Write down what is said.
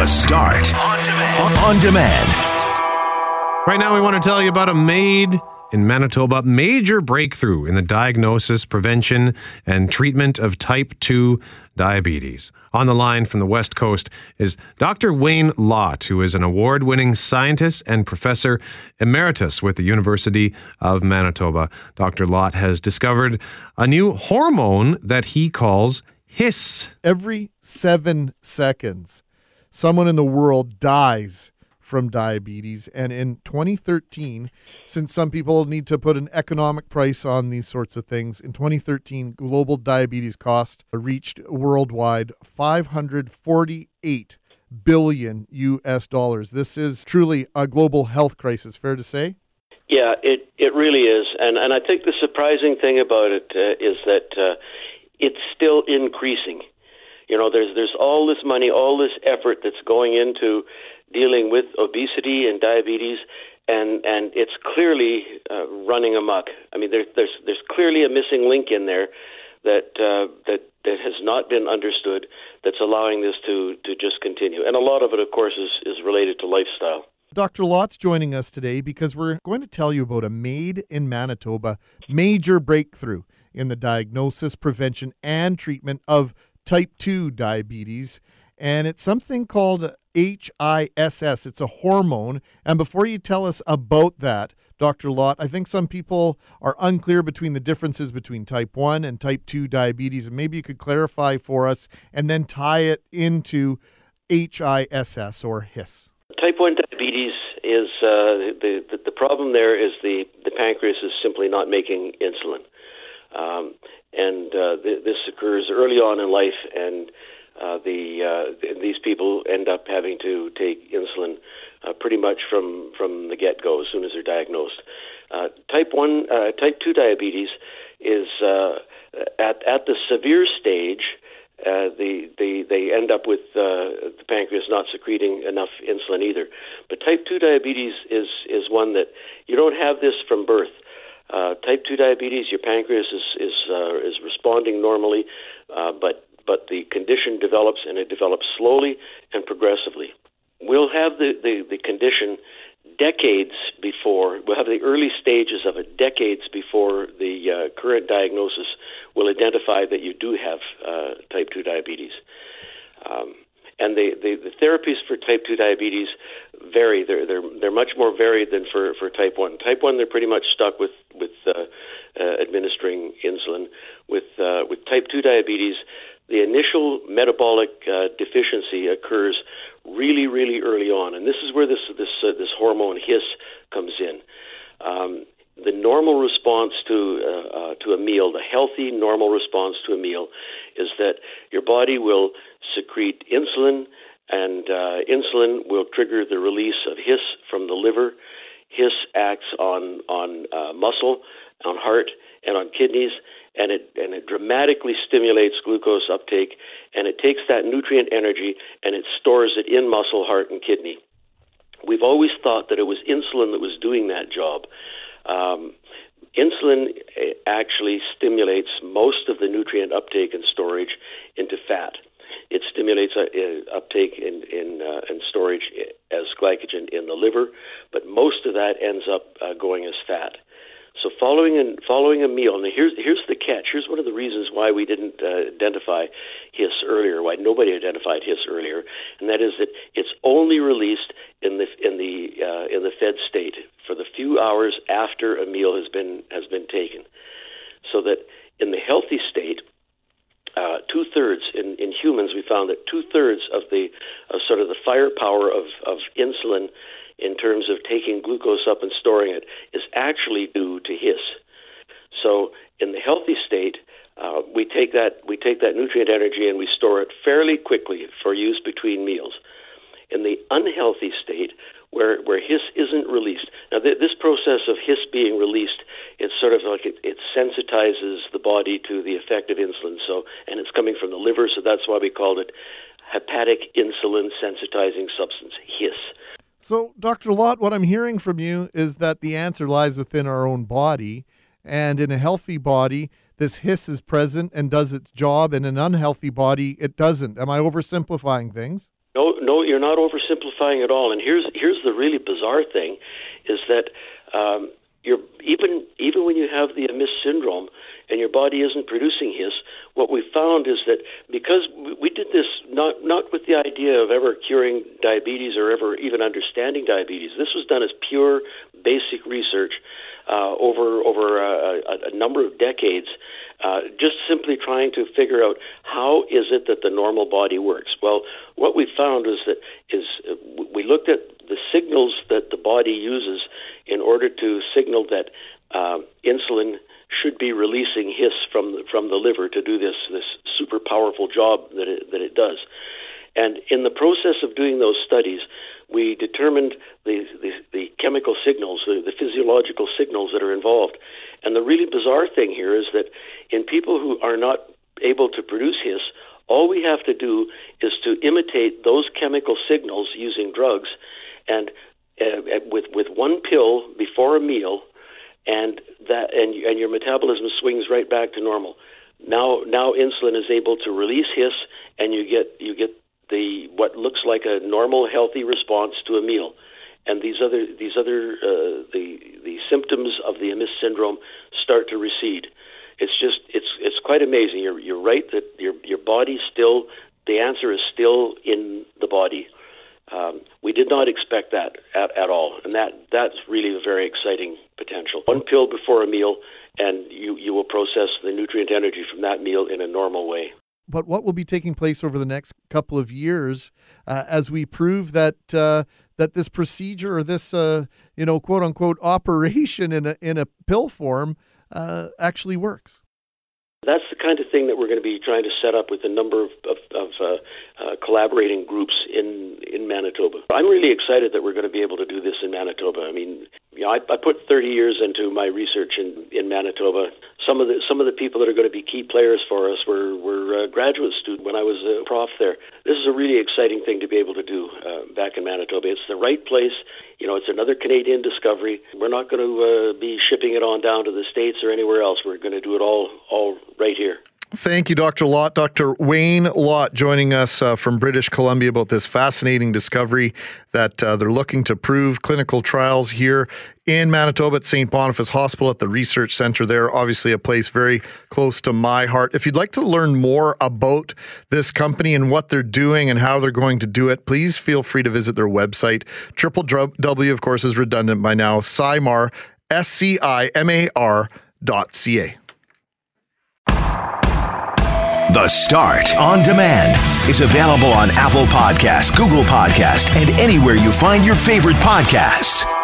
The Start on demand. On demand. Right now, we want to tell you about a made in Manitoba major breakthrough in the diagnosis, prevention, and treatment of type 2 diabetes. On the line from the West Coast is Dr. Wayne Lautt, who is an award winning scientist and professor emeritus with the University of Manitoba. Dr. Lautt has discovered a new hormone that he calls HISS. Every seven seconds, someone in the world dies from diabetes. And in 2013, since some people need to put an economic price on these sorts of things, in 2013, global diabetes cost reached worldwide 548 billion US dollars. This is truly a global health crisis, fair to say? Yeah, it, it really is. And, and I think the surprising thing about it uh, is that uh, it's still increasing. You know, there's there's all this money, all this effort that's going into dealing with obesity and diabetes, and and it's clearly uh, running amok. I mean, there, there's there's clearly a missing link in there that uh, that that has not been understood. That's allowing this to to just continue, and a lot of it, of course, is is related to lifestyle. Dr. Lautt's joining us today because we're going to tell you about a made in Manitoba major breakthrough in the diagnosis, prevention, and treatment of type 2 diabetes. And it's something called HISS. It's a hormone. And before you tell us about that, Dr. Lautt, I think some people are unclear between the differences between type 1 and type 2 diabetes. And maybe you could clarify for us and then tie it into HISS or HISS. Type 1 diabetes is uh, the, the, the problem there is the, the pancreas is simply not making insulin. Um, and uh, th- this occurs early on in life, and uh, the uh, these people end up having to take insulin pretty much from from the get go as soon as they're diagnosed. Type one, type two diabetes is at at the severe stage. Uh, the, the, they end up with uh, the pancreas not secreting enough insulin either. But type 2 diabetes is, is one that you don't have this from birth. Uh, type 2 diabetes, your pancreas is is uh, is responding normally, uh, but but the condition develops and it develops slowly and progressively. We'll have the, the, the condition decades before, we'll have the early stages of it decades before the uh, current diagnosis will identify that you do have uh, type 2 diabetes. Um, and the, the, the therapies for type 2 diabetes vary. They're, they're, they're much more varied than for, for type 1. Type 1, they're pretty much stuck with, with uh, uh, administering insulin. With, uh, with type 2 diabetes, the initial metabolic uh, deficiency occurs really, really early on. And this is where this, this, uh, this hormone HISS comes in. Um, the normal response to uh, uh, to a meal, the healthy normal response to a meal, is that your body will secrete insulin, and uh, insulin will trigger the release of HISS from the liver. HISS acts on on uh, muscle, on heart, and on kidneys, and it and it dramatically stimulates glucose uptake, and it takes that nutrient energy and it stores it in muscle, heart, and kidney. We've always thought that it was insulin that was doing that job. Um, insulin eh, actually stimulates most of the nutrient uptake and storage into fat. It stimulates uh, uptake in in, uh, in storage as glycogen in the liver, but most of that ends up uh, going as fat. So following and following a meal, and here's here's the catch. Here's one of the reasons why we didn't uh, identify HISS earlier, why nobody identified HISS earlier, and that is that it's only released in the in the uh, in the fed state for the few hours after a meal has been has been taken. So that in the healthy state, uh, two thirds in, in humans, we found that two thirds of the uh, sort of the firepower of, of insulin in terms of taking glucose up and storing it is actually due to HISS. So in the healthy state, uh, we take that we take that nutrient energy and we store it fairly quickly for use between meals. In the unhealthy state, where where HISS isn't released, now th- this process of HISS being released, it's sort of like it, it sensitizes the body to the effect of insulin. So, and it's coming from the liver, so that's why we called it hepatic insulin sensitizing substance (HISS). So, Dr. Lautt, what I'm hearing from you is that the answer lies within our own body. And in a healthy body, this hiss is present and does its job. In an unhealthy body, it doesn't. Am I oversimplifying things? No, no, you're not oversimplifying at all. And here's here's the really bizarre thing, is that um, you're even even when you have the AMIS syndrome and your body isn't producing HISS, what we found is that because we did this not not with the idea of ever curing diabetes or ever even understanding diabetes. This was done as pure basic research uh, over over a, a, number of decades, uh, just simply trying to figure out how is it that the normal body works. Well, what we found is that is uh, we looked at the signals that the body uses in order to signal that uh, insulin should be releasing HISS from the, from the liver to do this this super powerful job that it, that it does. And in the process of doing those studies, we determined the, the, the chemical signals, the, the physiological signals that are involved. And the really bizarre thing here is that in people who are not able to produce HISS, all we have to do is to imitate those chemical signals using drugs, and uh, with with one pill before a meal, and that and and your metabolism swings right back to normal. Now now insulin is able to release HISS, and you get you get the what looks like a normal healthy response to a meal. And these other these other uh, the the symptoms of the AMIS syndrome start to recede. It's just it's it's quite amazing. You're you're right that your your body still the answer is still in the body. Um, we did not expect that at, at all, and that that's really a very exciting potential. One pill before a meal, and you you will process the nutrient energy from that meal in a normal way. But what will be taking place over the next couple of years uh, as we prove that uh, that this procedure or this uh, you know quote unquote operation in a in a pill form uh, actually works? That's the kind of thing that we're going to be trying to set up with a number of, of, of uh, uh, collaborating groups in in Manitoba. I'm really excited that we're going to be able to do this in Manitoba. I mean, you know, I, I put 30 years into my research in in Manitoba. Some of the some of the people that are going to be key players for us were were uh, graduate students when I was a prof there. This is a really exciting thing to be able to do uh, back in Manitoba. It's the right place. You know, it's another Canadian discovery. We're not going to uh, be shipping it on down to the states or anywhere else. We're going to do it all all right here. Thank you, Dr. Lautt. Dr. Wayne Lautt joining us uh, from British Columbia about this fascinating discovery that uh, they're looking to prove clinical trials here in Manitoba at St. Boniface Hospital at the research center there. Obviously, a place very close to my heart. If you'd like to learn more about this company and what they're doing and how they're going to do it, please feel free to visit their website. Triple W, of course, is redundant by now. Scimar, S C I M A R dot C A. The Start on Demand is available on Apple Podcasts, Google Podcasts, and anywhere you find your favorite podcasts.